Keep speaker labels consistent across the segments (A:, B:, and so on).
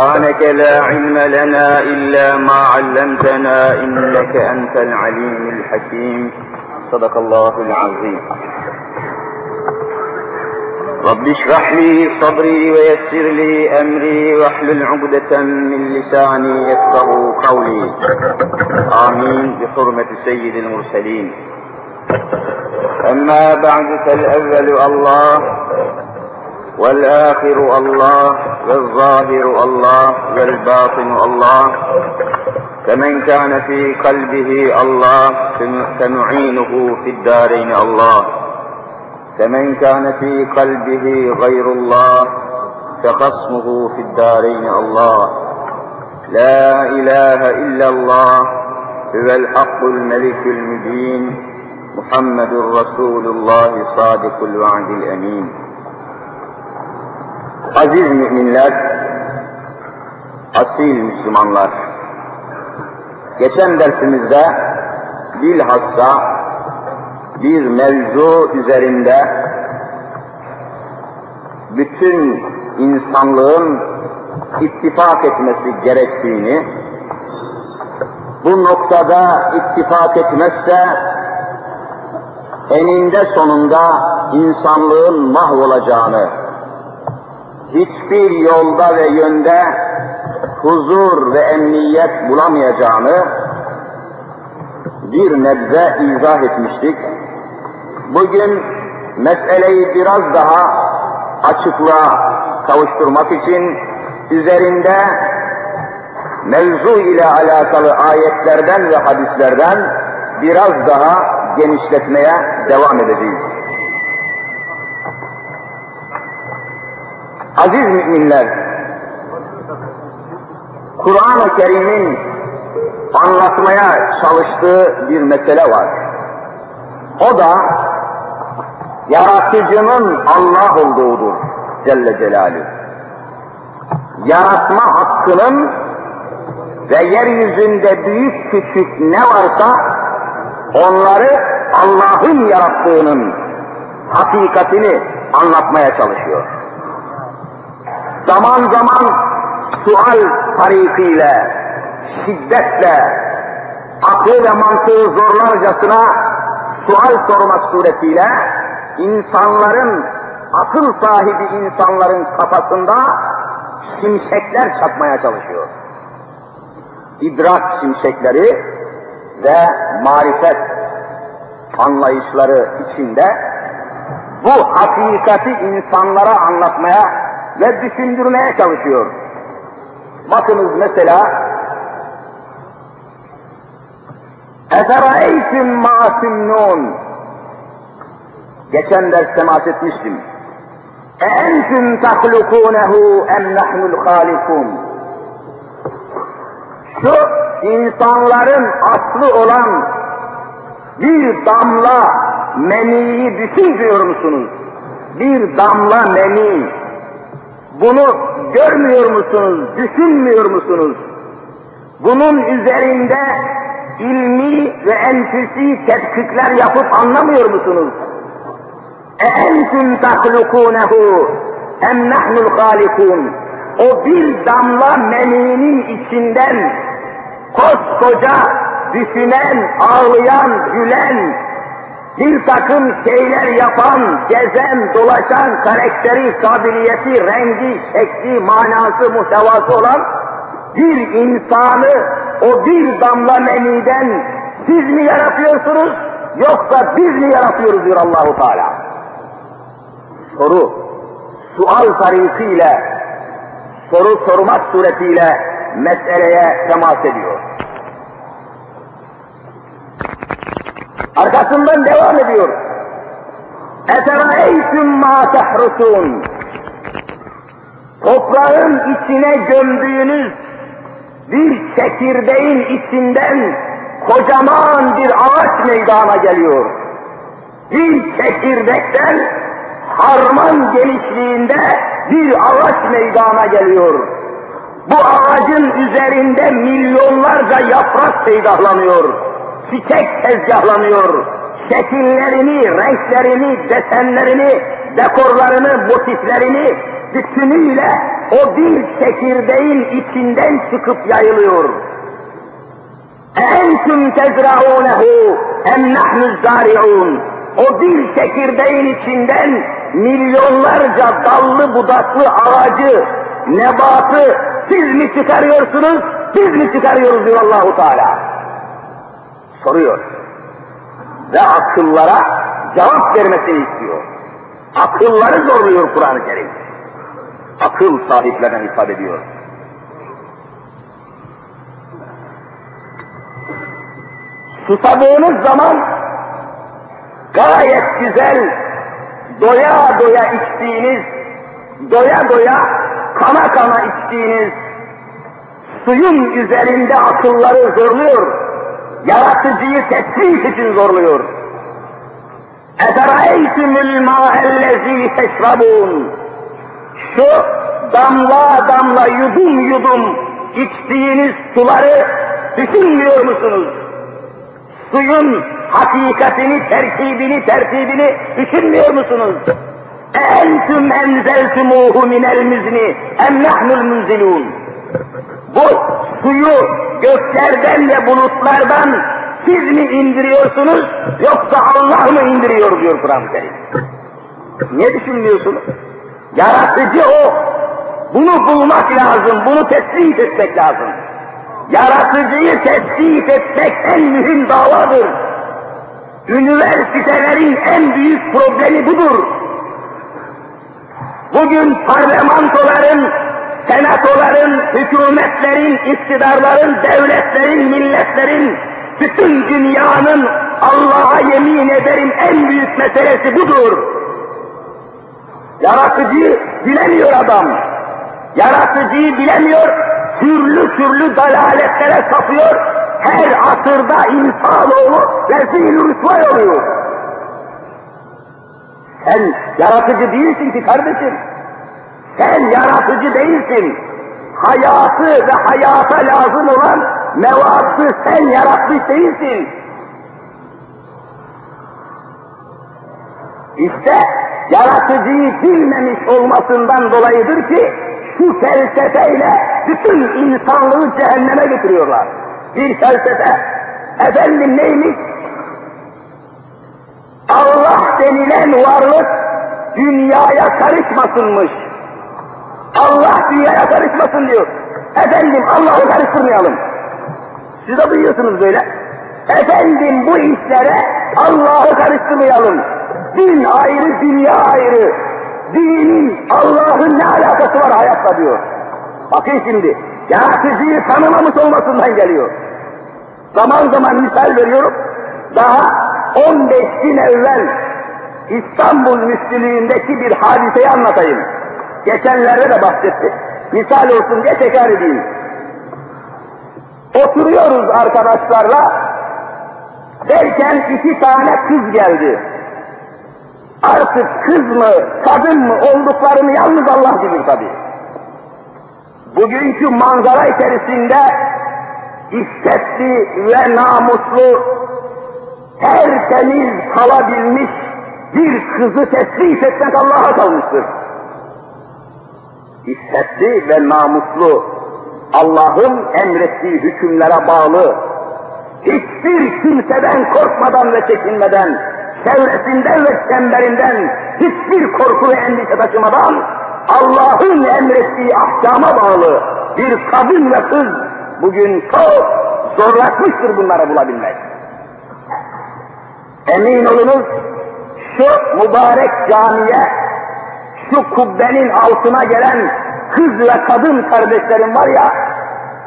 A: سبحانك لا علم لنا إلا ما علمتنا إنك أنت العليم الحكيم. صدق الله العظيم. رب اشرح لي صدري ويسر لي أمري واحلل عقدة من لساني يفقه قولي. آمين. بحرمة سيد المرسلين. أما بعد فالأول الله والآخر الله. والظاهر الله والباطن الله. فمن كان في قلبه الله فنعينه في الدارين الله. فمن كان في قلبه غير الله فخصمه في الدارين الله. لا إله إلا الله هو الحق الملك المبين محمد رسول الله صادق الوعد الأمين. Aziz müminler, asil Müslümanlar, geçen dersimizde bilhassa bir mevzu üzerinde bütün insanlığın ittifak etmesi gerektiğini, bu noktada ittifak etmezse eninde sonunda insanlığın mahvolacağını, hiçbir yolda ve yönde huzur ve emniyet bulamayacağını bir nebze izah etmiştik. Bugün meseleyi biraz daha açıklığa kavuşturmak için üzerinde mevzu ile alakalı ayetlerden ve hadislerden biraz daha genişletmeye devam edeceğiz. Aziz müminler, Kur'an-ı Kerim'in anlatmaya çalıştığı bir mesele var. O da yaratıcının Allah olduğudur Celle Celaluhu. Yaratma hakkının ve yeryüzünde büyük küçük ne varsa onları Allah'ın yarattığının hakikatini anlatmaya çalışıyor zaman zaman sual tarifiyle, şiddetle, aklı ve mantığı zorlarcasına sual sormak suretiyle insanların, akıl sahibi insanların kafasında şimşekler çakmaya çalışıyor. İdrak şimşekleri ve marifet anlayışları içinde bu hakikati insanlara anlatmaya ve düşündürmeye çalışıyor. Bakınız mesela اَفَرَأَيْتُمْ مَا تُمْنُونَ Geçen ders temas etmiştim. اَاَنْتُمْ تَخْلُقُونَهُ اَمْ نَحْنُ الْخَالِقُونَ Şu insanların aslı olan bir damla meniyi düşünmüyor musunuz? Bir damla meni, bunu görmüyor musunuz, düşünmüyor musunuz? Bunun üzerinde ilmi ve enfüsi tetkikler yapıp anlamıyor musunuz? اَاَنْتُمْ تَخْلُقُونَهُ اَمْ نَحْنُ الْخَالِقُونَ O bir damla meninin içinden koskoca düşünen, ağlayan, gülen, bir takım şeyler yapan, gezen, dolaşan, karakteri, kabiliyeti, rengi, şekli, manası, muhtevası olan bir insanı o bir damla meniden siz mi yaratıyorsunuz yoksa biz mi yaratıyoruz diyor Allahu Teala. Soru, sual tarifiyle, soru sormak suretiyle meseleye temas ediyor. Arkasından devam ediyor. اَفَرَأَيْتُمْ مَا تَحْرُسُونَ Toprağın içine gömdüğünüz
B: bir çekirdeğin içinden kocaman bir ağaç meydana geliyor. Bir çekirdekten harman genişliğinde bir ağaç meydana geliyor. Bu ağacın üzerinde milyonlarca yaprak peydahlanıyor. Çiçek tezgahlanıyor. Şekillerini, renklerini, desenlerini, dekorlarını, motiflerini bütünüyle o bir çekirdeğin içinden çıkıp yayılıyor. اَاَنْتُمْ تَزْرَعُونَهُ اَمْ نَحْنُ الزَّارِعُونَ O bir çekirdeğin içinden milyonlarca dallı budaklı ağacı, nebatı siz mi çıkarıyorsunuz, biz mi çıkarıyoruz diyor Allahu Teala. Soruyor. Ve akıllara cevap vermesini istiyor. Akılları zorluyor Kur'an-ı Kerim. Akıl sahiplerine hitap ediyor. Susadığınız zaman gayet güzel, doya doya içtiğiniz, doya doya kana kana içtiğiniz suyun üzerinde akılları zorluyor, yaratıcıyı tespit için zorluyor. اَفَرَيْتُمُ الْمَاءَ الَّذ۪ي تَشْرَبُونَ Şu damla damla yudum yudum içtiğiniz suları düşünmüyor musunuz? Suyun hakikatini, terkibini, tertibini düşünmüyor musunuz? اَاَنْتُمْ اَنْزَلْتُمُوهُ مِنَ الْمُزْنِ اَمْ نَحْنُ الْمُنْزِلُونَ bu suyu göklerden ve bulutlardan siz mi indiriyorsunuz yoksa Allah mı indiriyor diyor Kur'an-ı Kerim. Niye düşünmüyorsunuz? Yaratıcı o. Bunu bulmak lazım, bunu tespit etmek lazım. Yaratıcıyı tespit etmek en mühim davadır. Üniversitelerin en büyük problemi budur. Bugün parlamentoların, senatoların, hükümetlerin, iktidarların, devletlerin, milletlerin, bütün dünyanın Allah'a yemin ederim en büyük meselesi budur. Yaratıcıyı bilemiyor adam. Yaratıcıyı bilemiyor, türlü türlü dalaletlere sapıyor. Her asırda insanoğlu rezil rüsvay oluyor. Sen yaratıcı değilsin ki kardeşim. Sen yaratıcı değilsin. Hayatı ve hayata lazım olan mevadı sen yaratmış değilsin. İşte yaratıcıyı bilmemiş olmasından dolayıdır ki şu felsefeyle bütün insanlığı cehenneme götürüyorlar. Bir felsefe, efendim neymiş? Allah denilen varlık dünyaya karışmasınmış. Allah dünyaya karışmasın diyor. Efendim Allah'ı karıştırmayalım. Siz de duyuyorsunuz böyle. Efendim bu işlere Allah'ı karıştırmayalım. Din ayrı, dünya ayrı. Dinin, Allah'ın ne alakası var hayatta diyor. Bakın şimdi, yaratıcıyı tanımamış olmasından geliyor. Zaman zaman misal veriyorum. Daha 15 gün evvel İstanbul Müslülüğündeki bir hadiseyi anlatayım. Geçenlerde de bahsettik. Misal olsun diye tekrar edeyim. Oturuyoruz arkadaşlarla, derken iki tane kız geldi. Artık kız mı, kadın mı olduklarını yalnız Allah bilir tabi. Bugünkü manzara içerisinde iffetli ve namuslu, tertemiz kalabilmiş bir kızı tespit etmek Allah'a kalmıştır. İffetli ve namuslu, Allah'ın emrettiği hükümlere bağlı, hiçbir kimseden korkmadan ve çekinmeden, çevresinden ve çemberinden hiçbir korku ve endişe taşımadan, Allah'ın emrettiği ahkama bağlı bir kadın ve kız bugün çok zorlaşmıştır bunları bulabilmek. Emin olunuz şu mübarek camiye, şu kubbenin altına gelen kız ve kadın kardeşlerim var ya,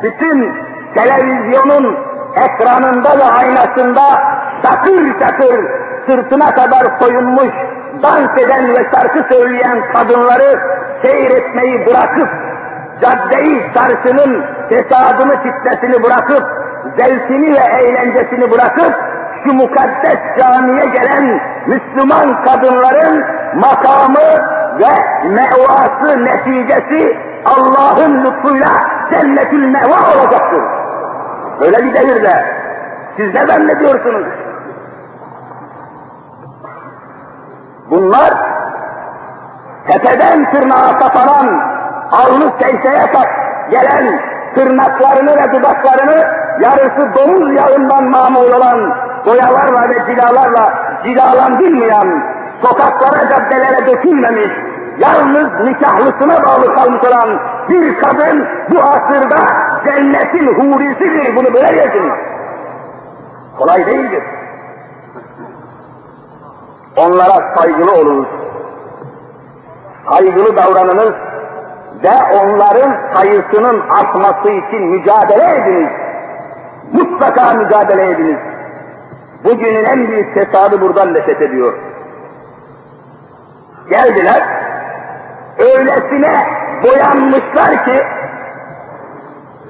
B: bütün televizyonun ekranında ve aynasında çatır çatır sırtına kadar soyunmuş, dans eden ve şarkı söyleyen kadınları seyretmeyi bırakıp caddeyi çarşının fesadını fitnesini bırakıp, zevkini ve eğlencesini bırakıp, şu mukaddes camiye gelen Müslüman kadınların makamı ve mevası, neticesi Allah'ın lütfuyla cennetül meva olacaktır. Böyle bir devirde siz ne zannediyorsunuz? Bunlar tepeden tırnağa kapanan, alnı secdeye gelen tırnaklarını ve dudaklarını yarısı domuz yağından mamul olan boyalarla ve cilalarla cilalandırmayan, sokaklara, caddelere dökülmemiş, yalnız nikahlısına bağlı kalmış olan bir kadın bu asırda cennetin hurisidir. Bunu böyle yazın. Kolay değildir. Onlara saygılı olunuz. Saygılı davranınız ve onların sayısının artması için mücadele ediniz. Mutlaka mücadele ediniz. Bugünün en büyük fesadı buradan nefret ediyor. Geldiler, öylesine boyanmışlar ki,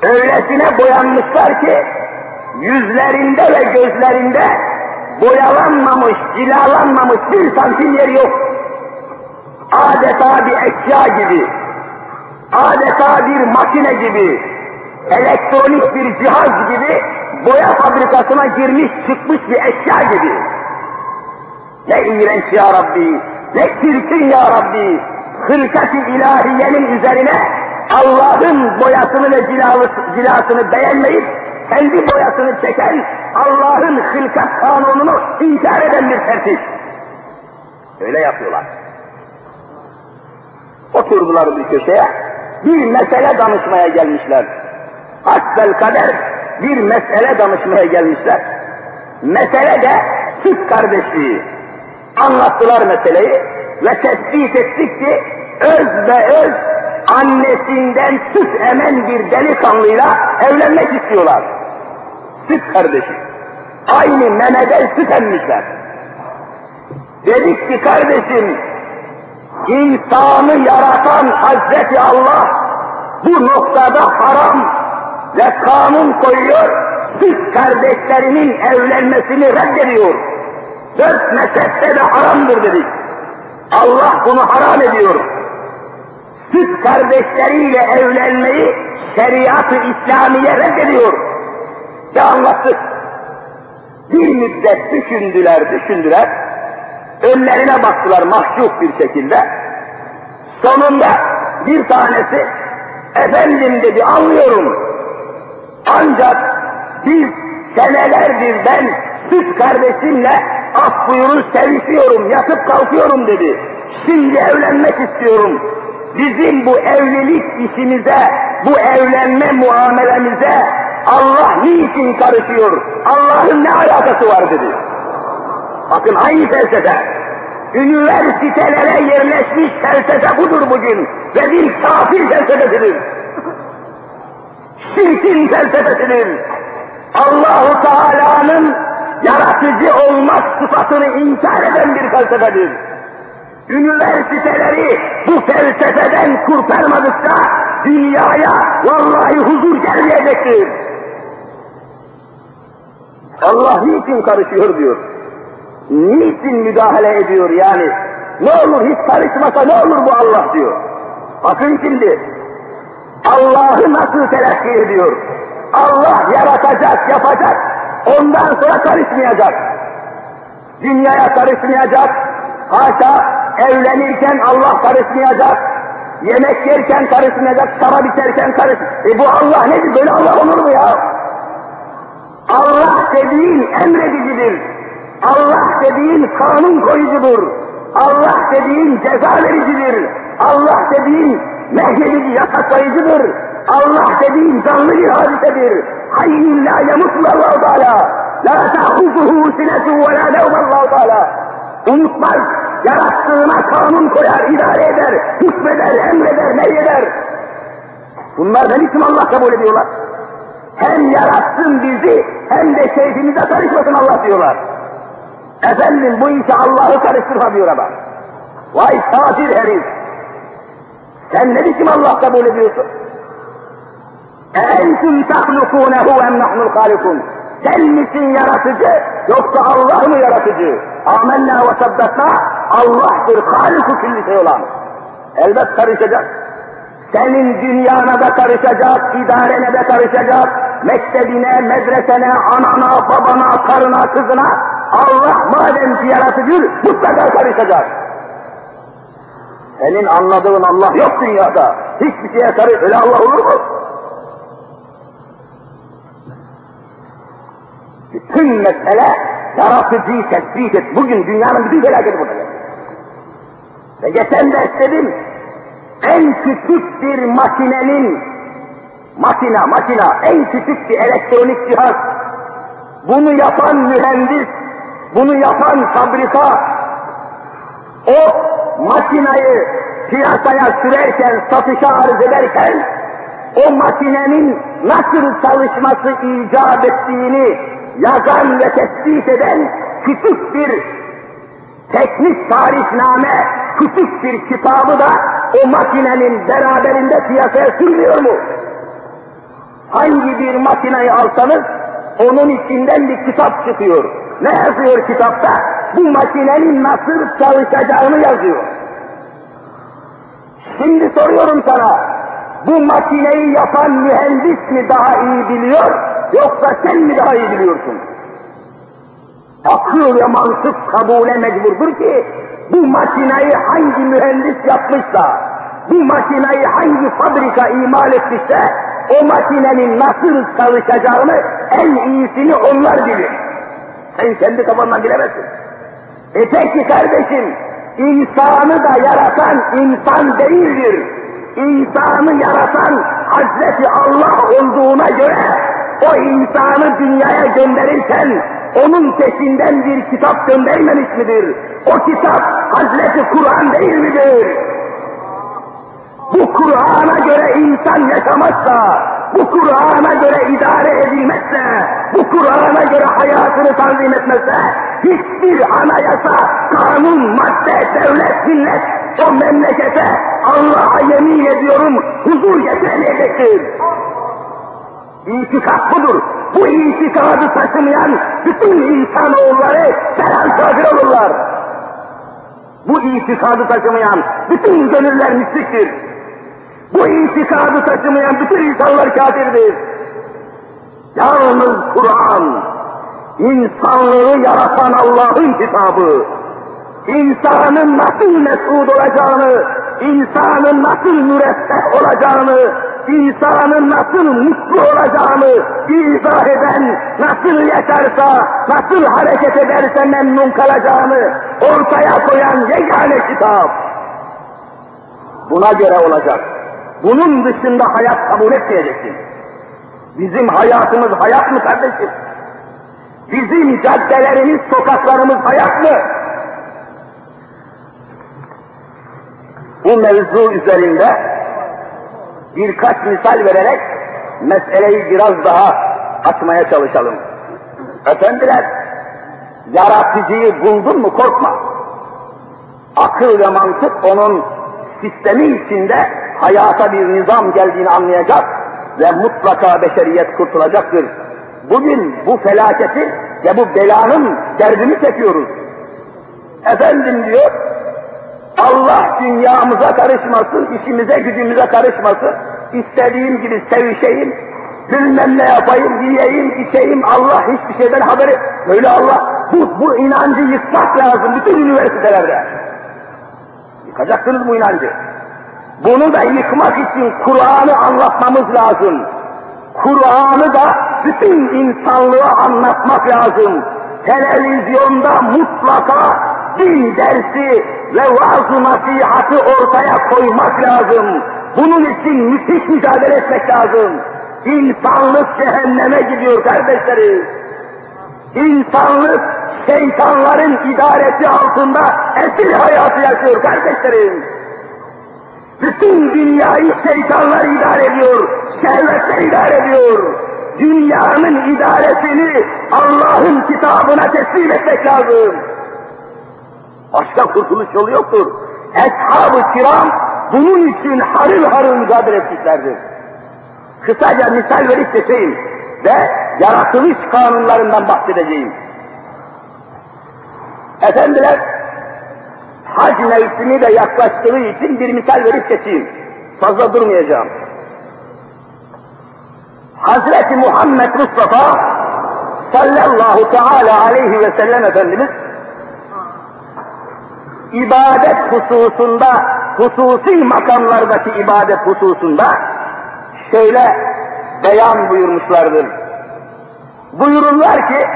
B: öylesine boyanmışlar ki, yüzlerinde ve gözlerinde boyalanmamış, cilalanmamış bir santim yer yok. Adeta bir eşya gibi, adeta bir makine gibi, elektronik bir cihaz gibi, boya fabrikasına girmiş çıkmış bir eşya gibi. Ne iğrenç ya Rabbi, ne çirkin ya Rabbi, hırkat-ı ilahiyenin üzerine Allah'ın boyasını ve cilasını beğenmeyip, kendi boyasını çeken Allah'ın hılkat kanununu inkar eden bir tertip. Öyle yapıyorlar. Oturdular bir köşeye, bir mesele danışmaya gelmişler. Hasbel kader bir mesele danışmaya gelmişler. Mesele de süt kardeşliği. Anlattılar meseleyi ve tespit ettik ki öz ve öz annesinden süt emen bir delikanlıyla evlenmek istiyorlar. Süt kardeşi. Aynı memeden süt emmişler. Dedik ki kardeşim, insanı yaratan Hazreti Allah bu noktada haram ve kanun koyuyor, süt kardeşlerinin evlenmesini reddediyor. Dört mezhepte de haramdır dedik. Allah bunu haram ediyor. Süt kardeşleriyle evlenmeyi şeriat-ı İslamiye reddediyor. Ve anlattık. Bir müddet düşündüler, düşündüler. Önlerine baktılar mahcup bir şekilde. Sonunda bir tanesi, efendim dedi anlıyorum. Ancak biz senelerdir ben süt kardeşimle af buyurun sevişiyorum, yatıp kalkıyorum dedi. Şimdi evlenmek istiyorum. Bizim bu evlilik işimize, bu evlenme muamelemize Allah niçin karışıyor? Allah'ın ne alakası var dedi. Bakın aynı felsefe. Üniversitelere yerleşmiş felsefe budur bugün ve bir kafir felsefesidir. Şirkin felsefesidir. Allahu Teala'nın yaratıcı olmak sıfatını inkar eden bir felsefedir. Üniversiteleri bu felsefeden kurtarmadıkça dünyaya vallahi huzur gelmeyecektir. Allah niçin karışıyor diyor. Niçin müdahale ediyor yani? Ne olur hiç karışmasa ne olur bu Allah diyor. Bakın şimdi Allah'ı nasıl telakki ediyor? Allah yaratacak, yapacak, ondan sonra karışmayacak. Dünyaya karışmayacak, haşa evlenirken Allah karışmayacak, yemek yerken karışmayacak, şarap içerken karış... E bu Allah nedir? Böyle Allah olur mu ya? Allah dediğin emredicidir. Allah dediğin kanun koyucudur. Allah dediğin ceza vericidir. Allah dediğin nehyedici yasaklayıcıdır. Allah dediğin canlı bir hadisedir. Hayyün la yemutlu Allah-u Teala. La ta'huzuhu sinetu ve la nevm Allah-u. Unutmaz, yarattığına kanun koyar, idare eder, hükmeder, emreder, nehyeder. Bunlar ne biçim Allah kabul ediyorlar? Hem yaratsın bizi, hem de keyfimize karışmasın Allah diyorlar. Efendim bu işe Allah'ı karıştırma diyor ama. Vay kafir herif! Sen ne biçim Allah kabul ediyorsun? Entüm tahlukûnehu em nahnul halikun. Sen misin yaratıcı yoksa Allah mı yaratıcı? Amenna ve saddakna Allah'tır haliku külli şey olan. Elbet karışacak. Senin dünyana da karışacak, idarene de karışacak, mektebine, medresene, anana, babana, karına, kızına Allah madem ki yaratıcı mutlaka karışacak. Senin anladığın Allah yok dünyada. Hiçbir şeye karış, öyle Allah olur mu? Bütün mesele yaratıcıyı tespit et. Bugün dünyanın bütün felaketi burada. Ve geçen de dedim, en küçük bir makinenin, makina, makina, en küçük bir elektronik cihaz, bunu yapan mühendis, bunu yapan fabrika, o makinayı piyasaya sürerken, satışa arz ederken, o makinenin nasıl çalışması icap ettiğini yazan ve tespit eden küçük bir teknik tarifname, küçük bir kitabı da o makinenin beraberinde piyasaya sürmüyor mu? Hangi bir makineyi alsanız onun içinden bir kitap çıkıyor. Ne yazıyor kitapta? Bu makinenin nasıl çalışacağını yazıyor. Şimdi soruyorum sana, bu makineyi yapan mühendis mi daha iyi biliyor, yoksa sen mi daha iyi biliyorsun? Akıl ve mantık kabule mecburdur ki, bu makinayı hangi mühendis yapmışsa, bu makinayı hangi fabrika imal etmişse, o makinenin nasıl çalışacağını en iyisini onlar bilir. Sen kendi kafandan bilemezsin. E peki kardeşim, insanı da yaratan insan değildir. İnsanı yaratan Hazreti Allah olduğuna göre, o insanı dünyaya gönderirken, onun peşinden bir kitap göndermemiş midir? O kitap Hazreti Kur'an değil midir? Bu Kur'an'a göre insan yaşamazsa, bu Kur'an'a göre idare edilmezse, bu Kur'an'a göre hayatını tanzim etmezse, hiçbir anayasa, kanun, madde, devlet, millet o memlekete Allah'a yemin ediyorum huzur getirmeyecektir. İtikat budur. Bu itikadı taşımayan bütün insanoğulları selam kafir olurlar. Bu itikadı taşımayan bütün gönüller müşriktir. Bu itikadı taşımayan bütün insanlar kafirdir. Yalnız Kur'an, insanlığı yaratan Allah'ın kitabı, insanın nasıl mesut olacağını, insanın nasıl müreffeh olacağını, insanın nasıl mutlu olacağını izah eden, nasıl yaşarsa, nasıl hareket ederse memnun kalacağını ortaya koyan yegane kitap. Buna göre olacak. Bunun dışında hayat kabul etmeyeceksin. Bizim hayatımız hayat mı kardeşim? Bizim caddelerimiz, sokaklarımız hayat mı? Bu mevzu üzerinde birkaç misal vererek meseleyi biraz daha açmaya çalışalım. Efendiler, yaratıcıyı buldun mu korkma. Akıl ve mantık onun sistemi içinde hayata bir nizam geldiğini anlayacak ve mutlaka beşeriyet kurtulacaktır. Bugün bu felaketi ve bu belanın derdini çekiyoruz. Efendim diyor, Allah dünyamıza karışmasın, işimize gücümüze karışmasın, istediğim gibi sevişeyim, bilmem ne yapayım, yiyeyim, içeyim, Allah hiçbir şeyden haberi, böyle Allah, bu, bu inancı yıkmak lazım bütün üniversitelerde. Yıkacaksınız bu inancı. Bunu da yıkmak için Kur'an'ı anlatmamız lazım. Kur'an'ı da bütün insanlığa anlatmak lazım. Televizyonda mutlaka din dersi ve vaaz nasihatı ortaya koymak lazım. Bunun için müthiş mücadele etmek lazım. İnsanlık cehenneme gidiyor kardeşlerim. İnsanlık şeytanların idaresi altında esir hayatı yaşıyor kardeşlerim. Bütün dünyayı şeytanlar idare ediyor, şehvetler idare ediyor. Dünyanın idaresini Allah'ın kitabına teslim etmek lazım. Başka kurtuluş yolu yoktur. Eshab-ı kiram bunun için harıl harıl mücadele etmişlerdir. kısaca misal verip geçeyim ve yaratılış kanunlarından bahsedeceğim. Efendiler, hac mevsimi de yaklaştığı için bir misal verip geçeyim. Fazla durmayacağım. Hazreti Muhammed Mustafa sallallahu teala aleyhi ve sellem Efendimiz ibadet hususunda, hususi makamlardaki ibadet hususunda şöyle beyan buyurmuşlardır. Buyururlar ki,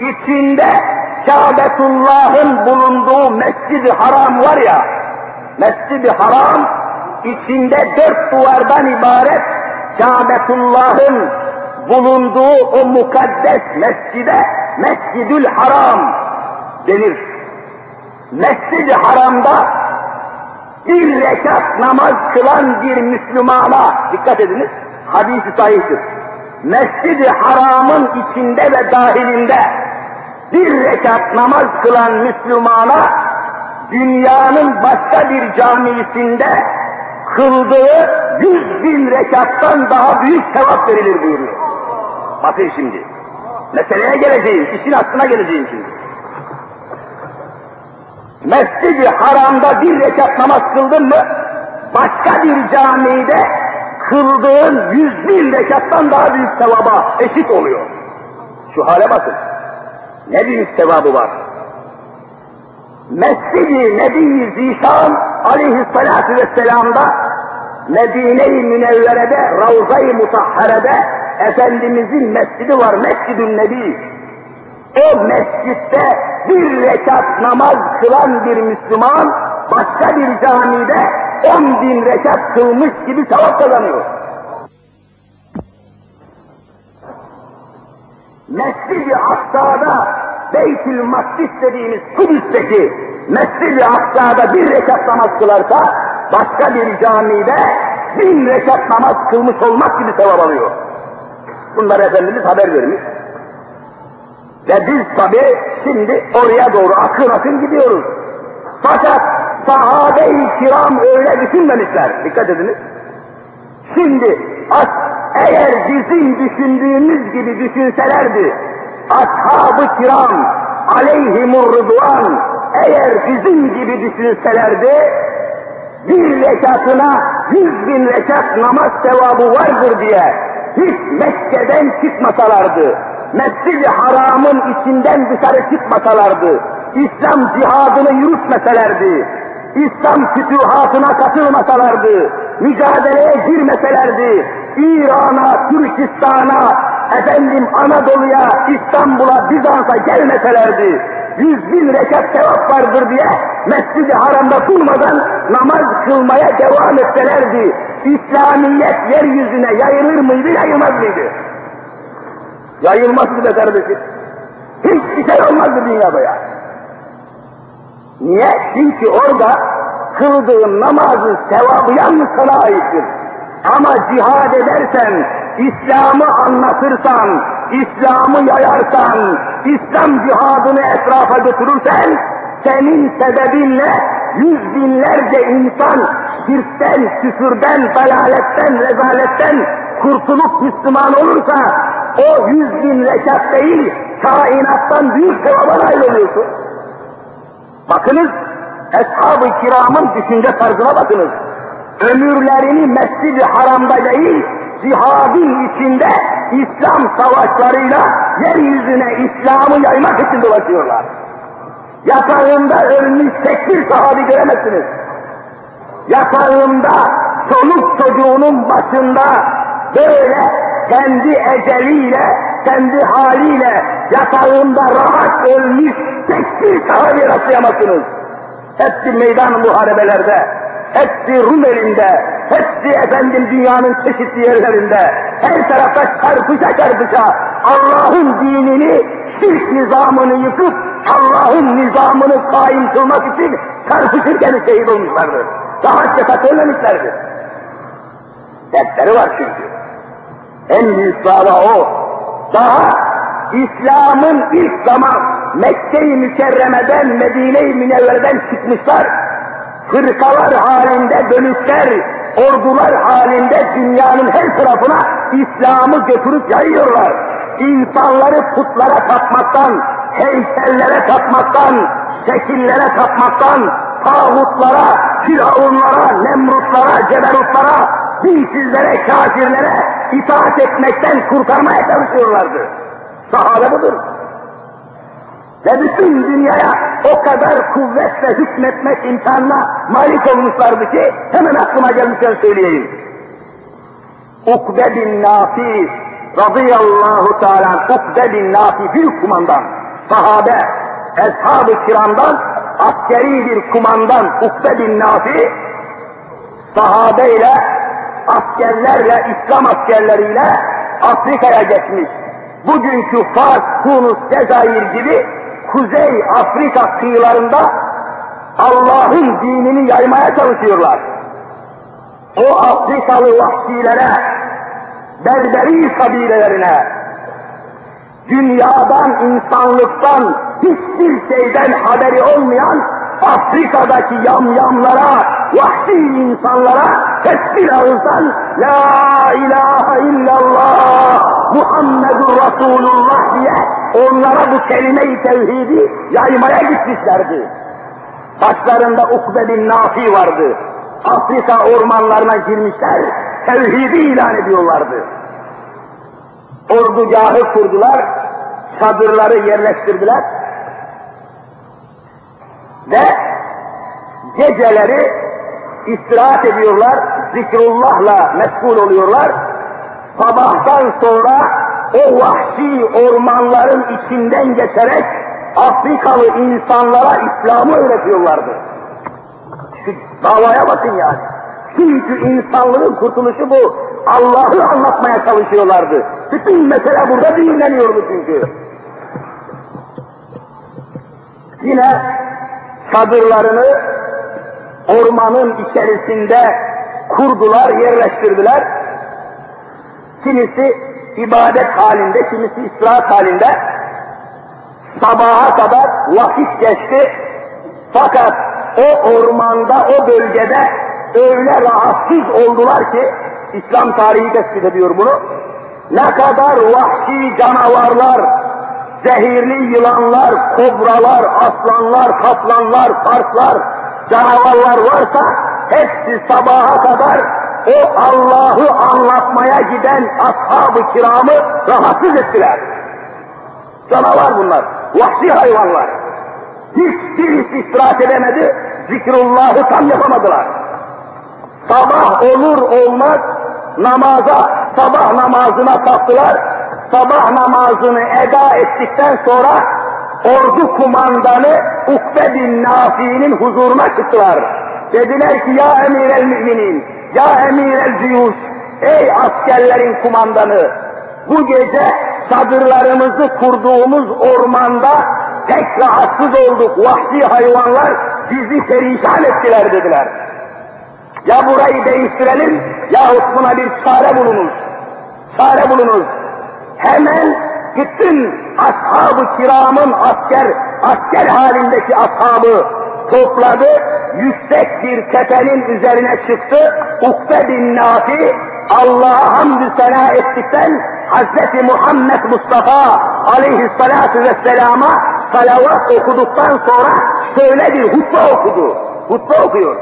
B: içinde Kâbetullah'ın bulunduğu Mescid-i Haram var ya, Mescid-i Haram içinde dört duvardan ibaret Kâbetullah'ın bulunduğu o mukaddes mescide Mescidül Haram denir. Mescid-i Haram'da bir rekat namaz kılan bir Müslümana, dikkat ediniz, hadisi sahihtir. Mescid-i Haram'ın içinde ve dahilinde bir rekat namaz kılan Müslümana dünyanın başka bir camisinde kıldığı yüz bin rekattan daha büyük sevap verilir buyuruyor. Bakın şimdi. Meseleye geleceğim, işin aslına geleceğim şimdi. Mescid-i Haram'da bir rekat namaz kıldın mı, başka bir camide kıldığın yüz bin rekattan daha büyük sevaba eşit oluyor. Şu hale bakın. Ne büyük sevabı var. Mescid-i Nebi Zişan aleyhissalatu vesselam'da Medine-i Münevvere'de, Ravza-i Mutahhare'de Efendimizin mescidi var, Mescid-ü Nebi. O mescitte bir rekat namaz kılan bir Müslüman, başka bir camide on bin rekat kılmış gibi sevap kazanıyor. Mescid-i Aksa'da, Beytül Makdis dediğimiz Kudüs'teki Mescid-i Aksa'da bir rekat namaz kılarsa, başka bir camide bin rekat namaz kılmış olmak gibi sevap alıyor. Bunlar Efendimiz haber vermiş. Ve biz tabi şimdi oraya doğru akın akın gidiyoruz. Fakat sahabe-i kiram öyle düşünmemişler. Dikkat ediniz. Şimdi as eğer bizim düşündüğümüz gibi düşünselerdi, ashab-ı kiram aleyhimur rıdvan eğer bizim gibi düşünselerdi, bir rekatına yüz bin rekat namaz sevabı vardır diye hiç Mekke'den çıkmasalardı, Mescid-i Haram'ın içinden dışarı çıkmasalardı, İslam cihadını yürütmeselerdi, İslam fütühatına katılmasalardı, mücadeleye girmeselerdi, İran'a, Türkistan'a, efendim Anadolu'ya, İstanbul'a, Bizans'a gelmeselerdi, yüz bin rekat sevap vardır diye Mescid-i Haram'da durmadan namaz kılmaya devam etselerdi, İslamiyet yeryüzüne yayılır mıydı, yayılmaz mıydı? Yayılmazdı be kardeşim. Hiçbir şey olmazdı dünyada ya. Niye? Çünkü orada kıldığın namazın sevabı yalnız sana aittir. Ama cihad edersen, İslam'ı anlatırsan, İslam'ı yayarsan, İslam cihadını etrafa götürürsen, senin sebebinle yüz binlerce insan şirkten, küfürden, dalaletten, rezaletten kurtulup Müslüman olursa, o yüz bin rekat değil, kainattan büyük sevaba nail oluyorsun. Bakınız, Eshab-ı kiramın düşünce tarzına bakınız. Ömürlerini Mescid-i Haram'da değil, cihadın içinde İslam savaşlarıyla yeryüzüne İslam'ı yaymak için dolaşıyorlar. Yatağında ölmüş tek bir sahabi göremezsiniz. Yatağında çoluk çocuğunun başında böyle kendi eceliyle, kendi haliyle yatağında rahat ölmüş tek bir sahabi rastlayamazsınız. Hepsi meydan muharebelerde, hepsi Rum elinde, hepsi efendim dünyanın çeşitli yerlerinde, her tarafta çarpışa çarpışa Allah'ın dinini, şirk nizamını yıkıp Allah'ın nizamını kaim kılmak için çarpışırken şehit olmuşlardır. Daha cepat ölmemişlerdir. Dersleri var çünkü. En büyük dava o. Daha İslam'ın ilk zaman Mekke-i Mükerreme'den, Medine-i Münevvere'den çıkmışlar. Fırkalar halinde dönüşler, ordular halinde dünyanın her tarafına İslam'ı götürüp yayıyorlar. İnsanları putlara tapmaktan, heykellere tapmaktan, şekillere tapmaktan, tağutlara, firavunlara, nemrutlara, ceberutlara, dinsizlere, kafirlere itaat etmekten kurtarmaya çalışıyorlardı. Sahabe budur. Ve bütün dünyaya o kadar kuvvetle hükmetmek imkanına malik olmuşlardı ki hemen aklıma gelmişken söyleyeyim. Ukbe bin Nafi radıyallahu teala Ukbe bin Nafi bir kumandan, sahabe, eshab-ı kiramdan askeri bir kumandan Ukbe bin Nafi sahabeyle, askerlerle, İslam askerleriyle Afrika'ya geçmiş. Bugünkü Fas, Tunus, Cezayir gibi Kuzey Afrika kıyılarında Allah'ın dinini yaymaya çalışıyorlar. O Afrikalı vahşilere, berberi kabilelerine, dünyadan, insanlıktan, hiçbir şeyden haberi olmayan Afrika'daki yamyamlara, vahşi insanlara tek bir ağızdan La ilahe illallah Muhammedur Resulullah diye onlara bu kelime-i tevhidi yaymaya gitmişlerdi. Başlarında Ukbe bin Nafi vardı. Afrika ormanlarına girmişler, tevhidi ilan ediyorlardı. Ordugahı kurdular, çadırları yerleştirdiler ve geceleri istirahat ediyorlar, zikrullahla meşgul oluyorlar. Sabahtan sonra o vahşi ormanların içinden geçerek Afrikalı insanlara İslam'ı öğretiyorlardı. Şu davaya bakın yani. Çünkü insanlığın kurtuluşu bu. Allah'ı anlatmaya çalışıyorlardı. Bütün mesele burada dinleniyordu çünkü. Yine çadırlarını ormanın içerisinde kurdular, yerleştirdiler. Kimisi ibadet halinde, kimisi istirahat halinde. Sabaha kadar vakit geçti. Fakat o ormanda, o bölgede öyle rahatsız oldular ki, İslam tarihi tespit ediyor bunu. Ne kadar vahşi canavarlar, zehirli yılanlar, kobralar, aslanlar, kaplanlar, parslar, canavarlar varsa hepsi sabaha kadar o Allah'ı anlatmaya giden ashab-ı kiramı rahatsız ettiler. Canavar bunlar, vahşi hayvanlar. Hiçbirisi istirahat edemedi, zikrullahı tam yapamadılar. Sabah olur olmaz namaza, sabah namazına kalktılar. Sabah namazını eda ettikten sonra ordu kumandanı Ukbe bin Nafi'nin huzuruna çıktılar. Dediler ki ya emir el müminin, ya emir el ciyuş, ey askerlerin kumandanı, bu gece çadırlarımızı kurduğumuz ormanda pek rahatsız olduk, vahşi hayvanlar bizi perişan ettiler dediler. Ya burayı değiştirelim, yahut buna bir çare bulunuz. Çare bulunuz. Hemen bütün ashab-ı kiramın asker, asker halindeki ashabı topladı, yüksek bir tepenin üzerine çıktı, Ukbe bin Nafi, Allah'a hamdü sena ettikten, Hz. Muhammed Mustafa aleyhissalatu vesselama salavat okuduktan sonra şöyle bir hutbe okudu. Hutbe okuyor.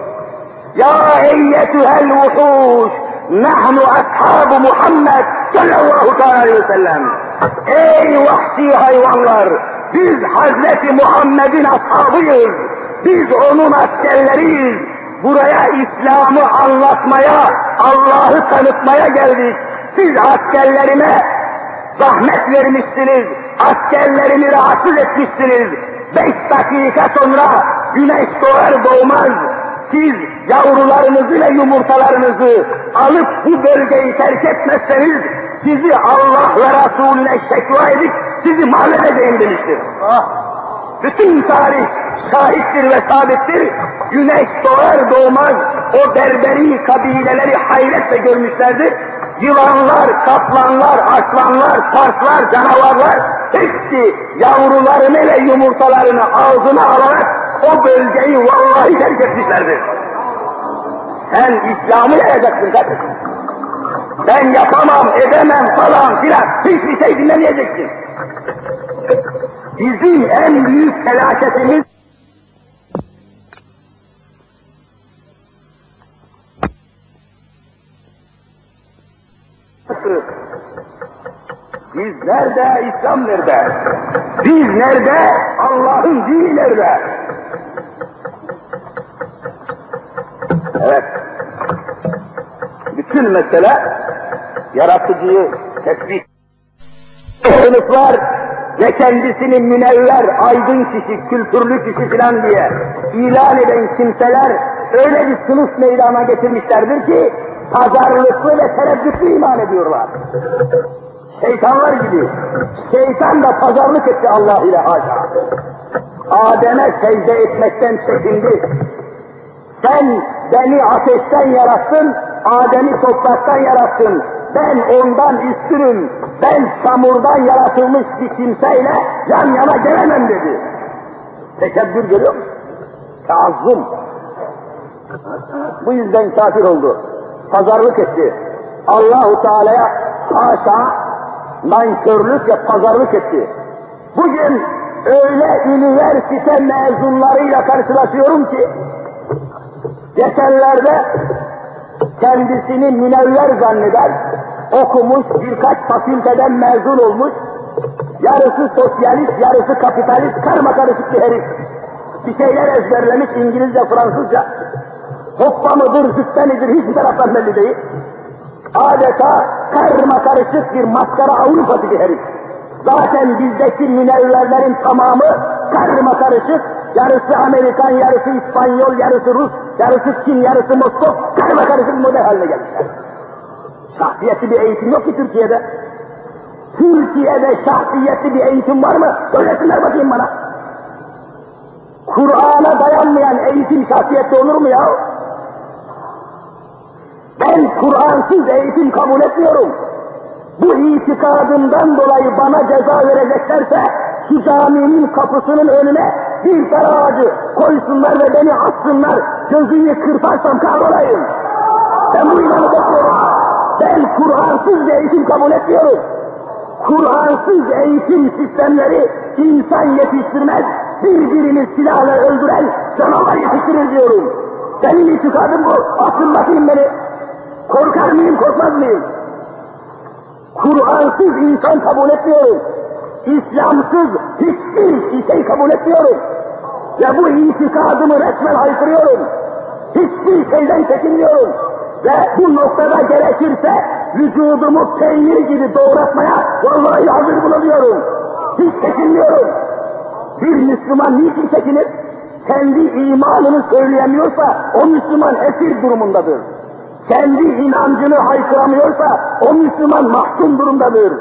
B: Ya eyyetühel vuhuş, nahnu ashabu Muhammed sallallahu aleyhi ve sellem. Ey vahşi hayvanlar, biz Hazreti Muhammed'in ashabıyız. Biz onun askerleriyiz. Buraya İslam'ı anlatmaya, Allah'ı tanıtmaya geldik. Siz askerlerime zahmet vermişsiniz, askerlerimi rahatsız etmişsiniz. Beş dakika sonra güneş doğar doğmaz, siz yavrularınızı ve yumurtalarınızı alıp bu bölgeyi terk etmezseniz sizi Allah ve Resulüne şekva edip sizi mahvedeceğim demiştir. Bütün tarih şahittir ve sabittir. Güneş doğar doğmaz o berberi kabileleri hayretle görmüşlerdir. Yılanlar, kaplanlar, aslanlar, parslar, canavarlar hepsi yavrularını ve yumurtalarını ağzına alarak o bölgeyi vallahi terk etmişlerdir. Sen İslam'ı yayacaksın kardeşim. Ben yapamam, edemem falan filan hiçbir şey dinlemeyeceksin. Bizim en büyük felaketimiz Biz nerede, İslam nerede? Biz nerede, Allah'ın dini nerede? Evet. Bütün mesele yaratıcıyı tespit sınıflar ve kendisini münevver, aydın kişi, kültürlü kişi filan diye ilan eden kimseler öyle bir sınıf meydana getirmişlerdir ki pazarlıklı ve tereddütlü iman ediyorlar. Şeytanlar gibi. Şeytan da pazarlık etti Allah ile haşa. Adem'e secde etmekten çekindi. Sen beni ateşten yarattın, Adem'i topraktan yarattın. Ben ondan üstünüm, ben çamurdan yaratılmış bir kimseyle yan yana gelemem dedi. Tekebbür görüyor musun? Taazzum. Bu yüzden kafir oldu. Pazarlık etti. Allahu Teala'ya haşa nankörlük ve pazarlık etti. Bugün öyle üniversite mezunlarıyla karşılaşıyorum ki geçenlerde kendisini münevver zanneder, okumuş, birkaç fakülteden mezun olmuş, yarısı sosyalist, yarısı kapitalist, karma karışık bir herif. Bir şeyler ezberlemiş İngilizce, Fransızca. Hoppa mıdır, züppe midir hiçbir taraftan belli değil. Adeta karma karışık bir maskara Avrupa'sı bir herif. Zaten bizdeki münevverlerin tamamı karma karışık, yarısı Amerikan, yarısı İspanyol, yarısı Rus, yarısı Çin, yarısı Moskov, karma karışık model haline gelmişler. Şahsiyetli bir eğitim yok ki Türkiye'de. Türkiye'de şahsiyetli bir eğitim var mı? Söylesinler bakayım bana. Kur'an'a dayanmayan eğitim şahsiyetli olur mu ya? Ben Kur'ansız eğitim kabul etmiyorum. Bu itikadımdan dolayı bana ceza vereceklerse şu caminin kapısının önüne bir tane ağacı koysunlar ve beni assınlar, gözünü kırparsam kahrolayım. Ben bu inanı bekliyorum. Ben Kur'ansız eğitim kabul etmiyorum. Kur'ansız eğitim sistemleri insan yetiştirmez, birbirini silahla öldüren canavar yetiştirir diyorum. Benim itikadım bu. Atın bakayım beni. Korkar mıyım, korkmaz mıyım? Kur'ansız insan kabul etmiyorum. İslamsız hiçbir şey kabul etmiyorum. Ve bu itikadımı resmen haykırıyorum. Hiçbir şeyden çekinmiyorum. Ve bu noktada gerekirse vücudumu peynir gibi doğratmaya vallahi hazır bulunuyorum. Hiç çekinmiyorum. Bir Müslüman niçin çekinir? Kendi imanını söyleyemiyorsa o Müslüman esir durumundadır kendi inancını haykıramıyorsa o Müslüman mahkum durumdadır.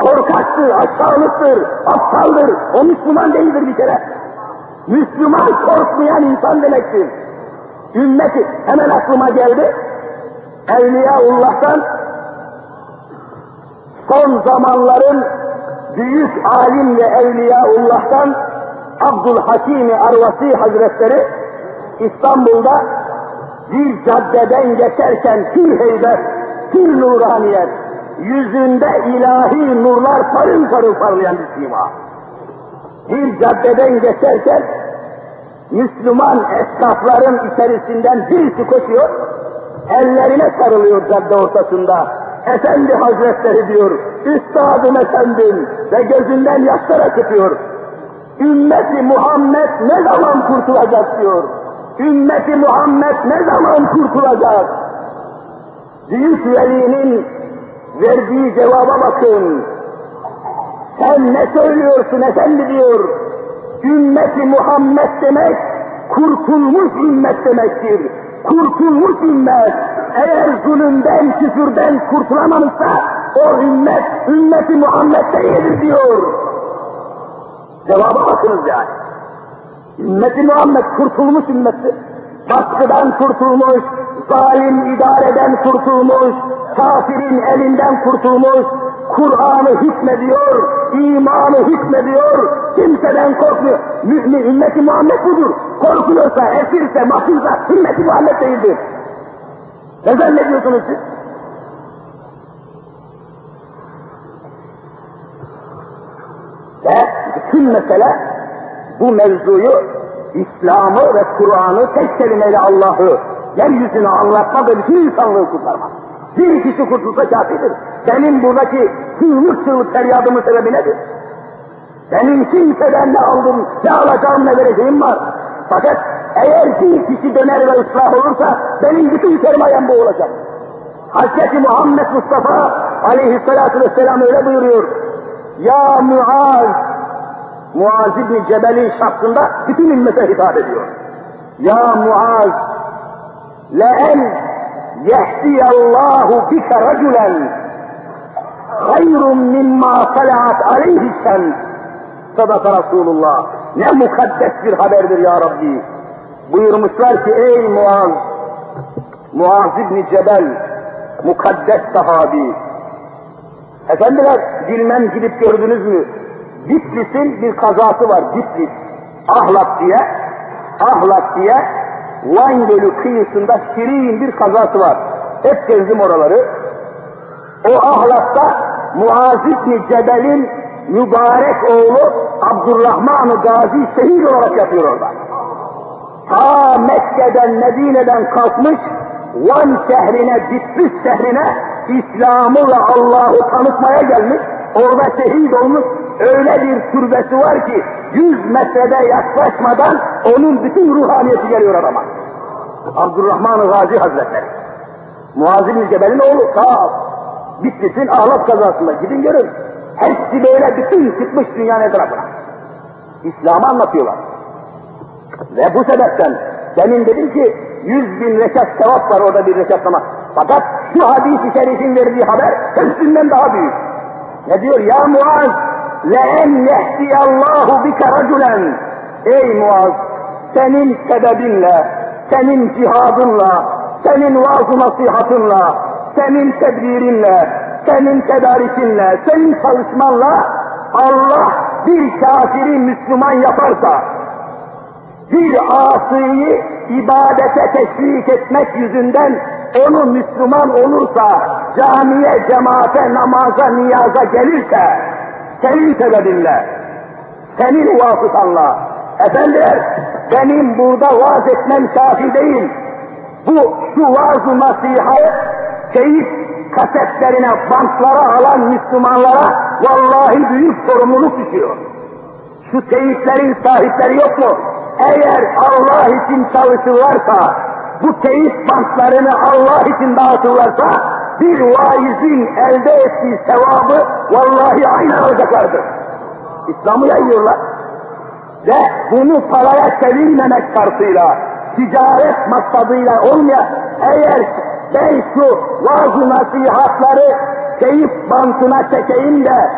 B: Korkaktır, aşağılıktır, aptaldır. O Müslüman değildir bir kere. Müslüman korkmayan insan demektir. Ümmeti hemen aklıma geldi. Evliyaullah'tan son zamanların büyük alim ve Evliyaullah'tan Abdülhakim Arvasi Hazretleri İstanbul'da bir caddeden geçerken pür heybet, pür nuraniyet, yüzünde ilahi nurlar parıl parıl parlayan bir sima. Bir caddeden geçerken Müslüman esnafların içerisinden birisi koşuyor, ellerine sarılıyor cadde ortasında. Efendi Hazretleri diyor, Üstadım efendim ve gözünden yaşlar akıtıyor. Ümmeti Muhammed ne zaman kurtulacak diyor. Ümmeti Muhammed ne zaman kurtulacak? Büyük velinin verdiği cevaba bakın. Sen ne söylüyorsun efendi diyor. Ümmeti Muhammed demek kurtulmuş ümmet demektir. Kurtulmuş ümmet. Eğer zulümden, küfürden kurtulamamışsa o ümmet, ümmeti Muhammed değildir diyor. Cevaba bakınız yani. Ümmeti Muhammed kurtulmuş ümmettir. Baskıdan kurtulmuş, zalim idareden kurtulmuş, kafirin elinden kurtulmuş, Kur'an'ı hükmediyor, imanı hükmediyor, kimseden korkmuyor. Mümin ümmeti Muhammed budur. Korkuyorsa, esirse, mahsulsa ümmeti Muhammed değildir. Ne zannediyorsunuz siz? Ve bütün mesele bu mevzuyu, İslam'ı ve Kur'an'ı tek kelimeyle Allah'ı yeryüzüne anlatmak ve bütün insanlığı kurtarmak. Bir kişi kurtulsa kafidir. Benim buradaki çığlık çığlık feryadımın sebebi nedir? Benim kimseden ne aldım, ne alacağım, ne vereceğim var. Fakat eğer bir kişi döner ve ıslah olursa benim bütün sermayem bu olacak. Hz. Muhammed Mustafa aleyhissalatu vesselam öyle buyuruyor. Ya Muaz, Muaz İbni Cebel'in şahsında bütün ümmete hitap ediyor. Ya Muaz, لَاَنْ يَهْدِيَ اللّٰهُ بِكَ رَجُلًا خَيْرٌ مِمَّا طَلَعَتْ عَلَيْهِ الشَّمْسِ Sadaka Resulullah. Ne mukaddes bir haberdir ya Rabbi. Buyurmuşlar ki ey Muaz, Muaz İbni Cebel, mukaddes sahabi. Efendiler bilmem gidip gördünüz mü? Bitlis'in bir kazası var, Bitlis. Ahlak diye, Ahlak diye Van Gölü kıyısında şirin bir kazası var. Hep gezdim oraları. O ahlakta Muaz İbni Cebel'in mübarek oğlu Abdurrahman-ı Gazi şehir olarak yatıyor orada. Ta Mekke'den, Medine'den kalkmış, Van şehrine, Bitlis şehrine İslam'ı ve Allah'ı tanıtmaya gelmiş, orada şehit olmuş, öyle bir türbesi var ki, yüz metrede yaklaşmadan onun bütün ruhaniyeti geliyor adama. Abdurrahman-ı Gazi Hazretleri. Muaz İbni Cebel'in oğlu, ta Bitlis'in ahlak kazasında, gidin görün. Hepsi böyle bütün çıkmış dünyanın etrafına. İslam'ı anlatıyorlar. Ve bu sebepten demin dedim ki yüz bin rekat sevap var orada bir rekat namaz. Fakat şu hadis-i şerifin verdiği haber hepsinden daha büyük. Ne diyor? Ya Muaz لَاَنْ يَهْدِيَ اللّٰهُ بِكَ رَجُلًا Ey Muaz senin sebebinle, senin cihadınla, senin vaaz nasihatınla, senin tedbirinle, senin tedarikinle, senin çalışmanla Allah bir kafiri Müslüman yaparsa, bir asıyı ibadete teşvik etmek yüzünden onu Müslüman olursa, camiye, cemaate, namaza, niyaza gelirse, senin sebebinle, senin vasıtanla, efendiler benim burada vaaz etmem kafi değil, bu şu vaaz-ı nasihat, keyif kasetlerine, bantlara alan Müslümanlara vallahi büyük sorumluluk düşüyor. Şu teyitlerin sahipleri yok mu? Eğer Allah için çalışırlarsa, bu teyit bantlarını Allah için dağıtırlarsa, bir vaizin elde ettiği sevabı vallahi aynı alacaklardır. İslam'ı yayıyorlar. Ve bunu paraya çevirmemek şartıyla, ticaret maksadıyla olmayan, eğer ben şu vaaz nasihatları keyif bantına çekeyim de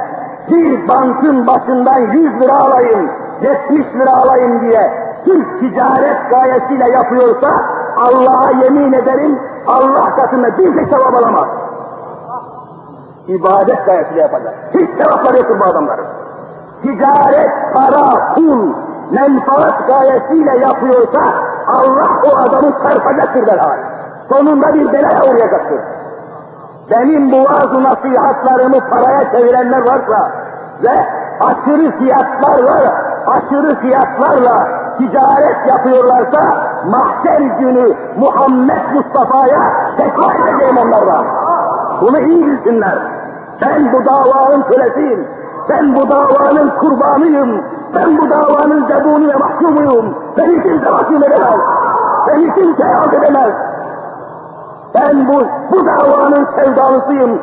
B: bir bantın başından 100 lira alayım, 70 lira alayım diye Türk ticaret gayesiyle yapıyorsa Allah'a yemin ederim Allah katında bir tek sevap alamaz. İbadet gayesiyle yapacak. Hiç sevapları yoktur bu adamların. Ticaret, para, pul, menfaat gayesiyle yapıyorsa Allah o adamı çarpacaktır derhal. Sonunda bir belaya uğrayacaktır. Benim bu vaaz nasihatlarımı paraya çevirenler varsa ve aşırı fiyatlarla, aşırı fiyatlarla ticaret yapıyorlarsa mahşer günü Muhammed Mustafa'ya tekrar edeceğim onlarla. Bunu iyi bilsinler. Ben bu davanın kölesiyim. Ben bu davanın kurbanıyım. Ben bu davanın zebuni ve mahkumuyum. Beni kimse mahkum edemez. Beni kimse yaz edemez. Ben bu, bu davanın sevdalısıyım.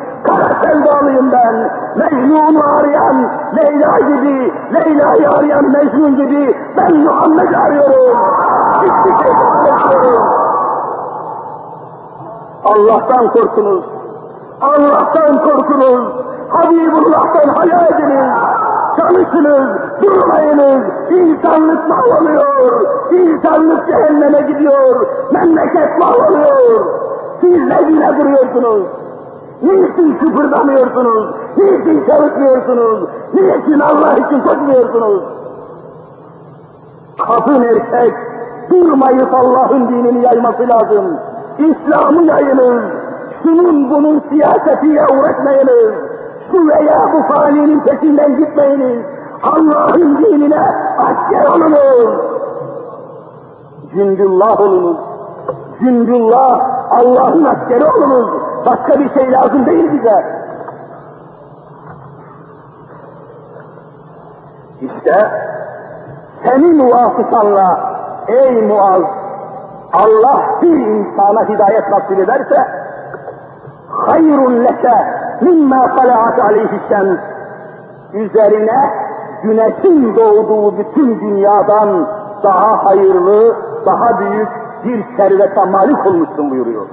B: Sevdalıyım ben. Mecnun'u arayan Leyla gibi, Leyla'yı arayan Mecnun gibi ben Muhammed'i arıyorum. Hiçbir şey bekliyorum. Allah'tan korkunuz. Allah'tan korkunuz. Habibullah'tan hayal ediniz. Çalışınız, durmayınız. İnsanlık mahvoluyor. İnsanlık cehenneme gidiyor. Memleket mahvoluyor. Siz ne güne duruyorsunuz? Niçin kıpırdamıyorsunuz? Niçin çalışmıyorsunuz? Niçin Allah için koşmuyorsunuz? Kadın erkek durmayıp Allah'ın dinini yayması lazım. İslam'ı yayınız. Şunun bunun siyasetiyle uğraşmayınız. Şu veya bu faninin peşinden gitmeyiniz. Allah'ın dinine asker olunuz. Cündullah olunuz. Cündullah, Allah'ın askeri olunuz. Başka bir şey lazım değil bize. İşte senin vasıtanla ey Muaz, Allah bir insana hidayet nasip ederse, hayrun leke mimma talaat aleyhi şems. Üzerine güneşin doğduğu bütün dünyadan daha hayırlı, daha büyük bir servete malik olmuşsun buyuruyor.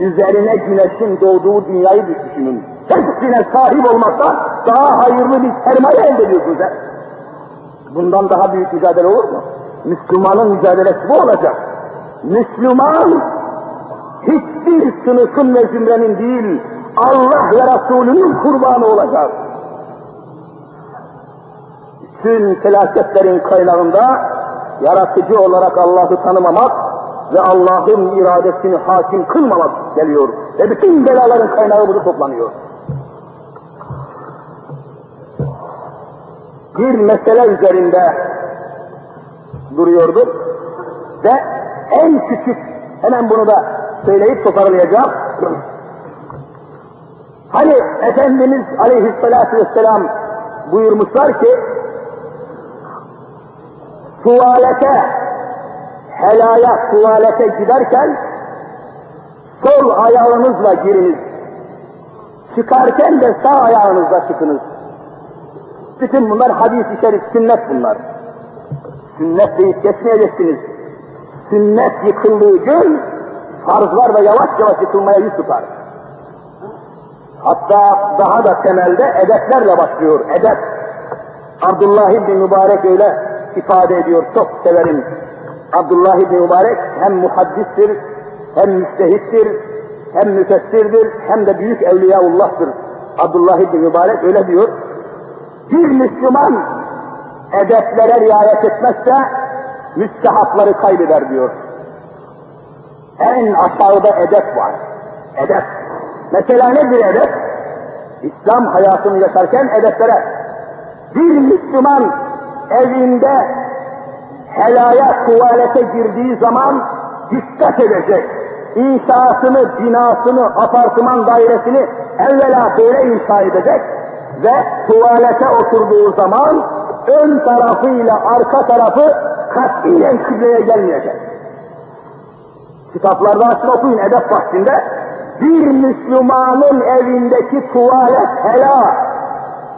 B: Üzerine güneşin doğduğu dünyayı bir düşünün. Hepsine sahip olmakta daha hayırlı bir sermaye elde ediyorsun sen. Bundan daha büyük mücadele olur mu? Müslümanın mücadelesi bu olacak. Müslüman hiçbir sınıfın ve zümrenin değil, Allah ve Resulünün kurbanı olacak. Bütün felaketlerin kaynağında yaratıcı olarak Allah'ı tanımamak ve Allah'ın iradesini hakim kılmamak geliyor. Ve bütün belaların kaynağı burada toplanıyor. Bir mesele üzerinde duruyorduk ve en küçük, hemen bunu da söyleyip toparlayacağım. Hani Efendimiz aleyhissalatü vesselam buyurmuşlar ki, tuvalete, helaya tuvalete giderken sol ayağınızla giriniz. Çıkarken de sağ ayağınızla çıkınız. Bütün bunlar hadis-i şerif, sünnet bunlar. Sünnet deyip geçmeyeceksiniz. Sünnet yıkıldığı gün farzlar da yavaş yavaş yıkılmaya yüz tutar. Hatta daha da temelde edeplerle başlıyor, edep. Abdullah ibn Mübarek öyle ifade ediyor, çok severim. Abdullah ibn Mübarek hem muhaddistir, hem müstehittir, hem müfessirdir, hem de büyük evliyaullah'tır. Abdullah ibn Mübarek öyle diyor. Bir Müslüman edeplere riayet etmezse müstehapları kaybeder diyor. En aşağıda edep var. Edep. Mesela nedir edep? İslam hayatını yaşarken edeplere. Bir Müslüman evinde helaya tuvalete girdiği zaman dikkat edecek. İnşaatını, binasını, apartman dairesini evvela böyle inşa edecek ve tuvalete oturduğu zaman ön tarafıyla arka tarafı katiyen kıbleye gelmeyecek. Kitaplarda açın okuyun edep bahsinde. Bir Müslümanın evindeki tuvalet hela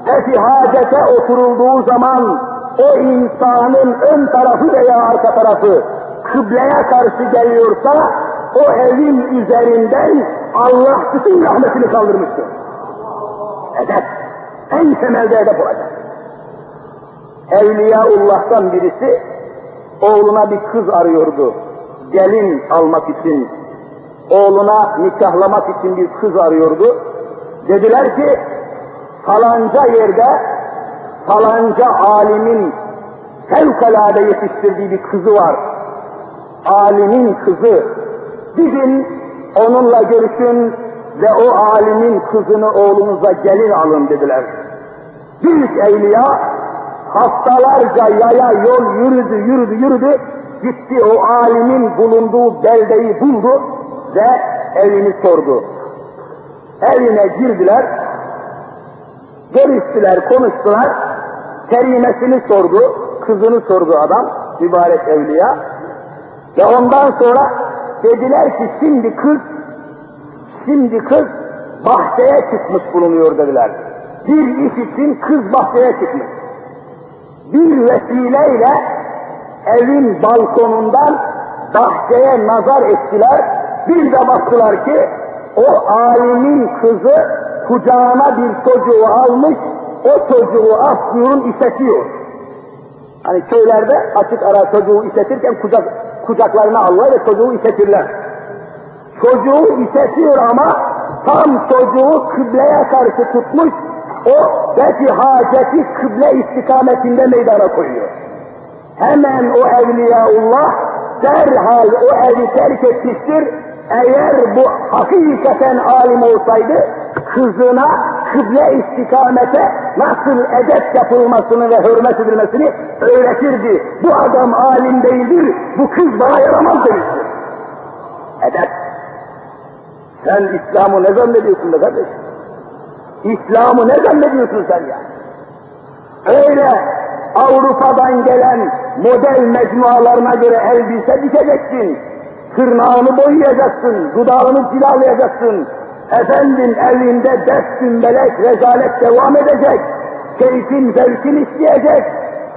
B: ve hacete oturulduğu zaman o insanın ön tarafı veya arka tarafı kıbleye karşı geliyorsa o evin üzerinden Allah bütün rahmetini kaldırmıştır. Edep. En temelde edep olacak. Evliyaullah'tan birisi oğluna bir kız arıyordu. Gelin almak için, oğluna nikahlamak için bir kız arıyordu. Dediler ki falanca yerde falanca alimin fevkalade yetiştirdiği bir kızı var. Alimin kızı. Gidin onunla görüşün ve o alimin kızını oğlunuza gelin alın dediler. Büyük evliya haftalarca yaya yol yürüdü, yürüdü, yürüdü. Gitti o alimin bulunduğu beldeyi buldu ve evini sordu. Evine girdiler, görüştüler, konuştular. Kerimesini sordu, kızını sordu adam, mübarek evliya. Ve ondan sonra dediler ki şimdi kız, şimdi kız bahçeye çıkmış bulunuyor dediler. Bir iş için kız bahçeye çıkmış. Bir vesileyle evin balkonundan bahçeye nazar ettiler. Bir de baktılar ki o alimin kızı kucağına bir çocuğu almış, o çocuğu aslıyor, işetiyor. Hani köylerde açık ara çocuğu işletirken kucak, kucaklarına alırlar ve çocuğu işletirler. Çocuğu işletiyor ama tam çocuğu kıbleye karşı tutmuş, o belki haceti kıble istikametinde meydana koyuyor. Hemen o evliyaullah derhal o evi terk etmiştir, eğer bu hakikaten alim olsaydı kızına kıble istikamete nasıl edep yapılmasını ve hürmet edilmesini öğretirdi. Bu adam alim değildir, bu kız bana yaramaz demiştir. Edep. Sen İslam'ı ne zannediyorsun be kardeş? İslam'ı ne zannediyorsun sen ya? Öyle Avrupa'dan gelen model mecmualarına göre elbise dikeceksin. Tırnağını boyayacaksın, dudağını cilalayacaksın. Efendim elinde ders gümbelek, rezalet devam edecek. Keyfin, zevkin isteyecek.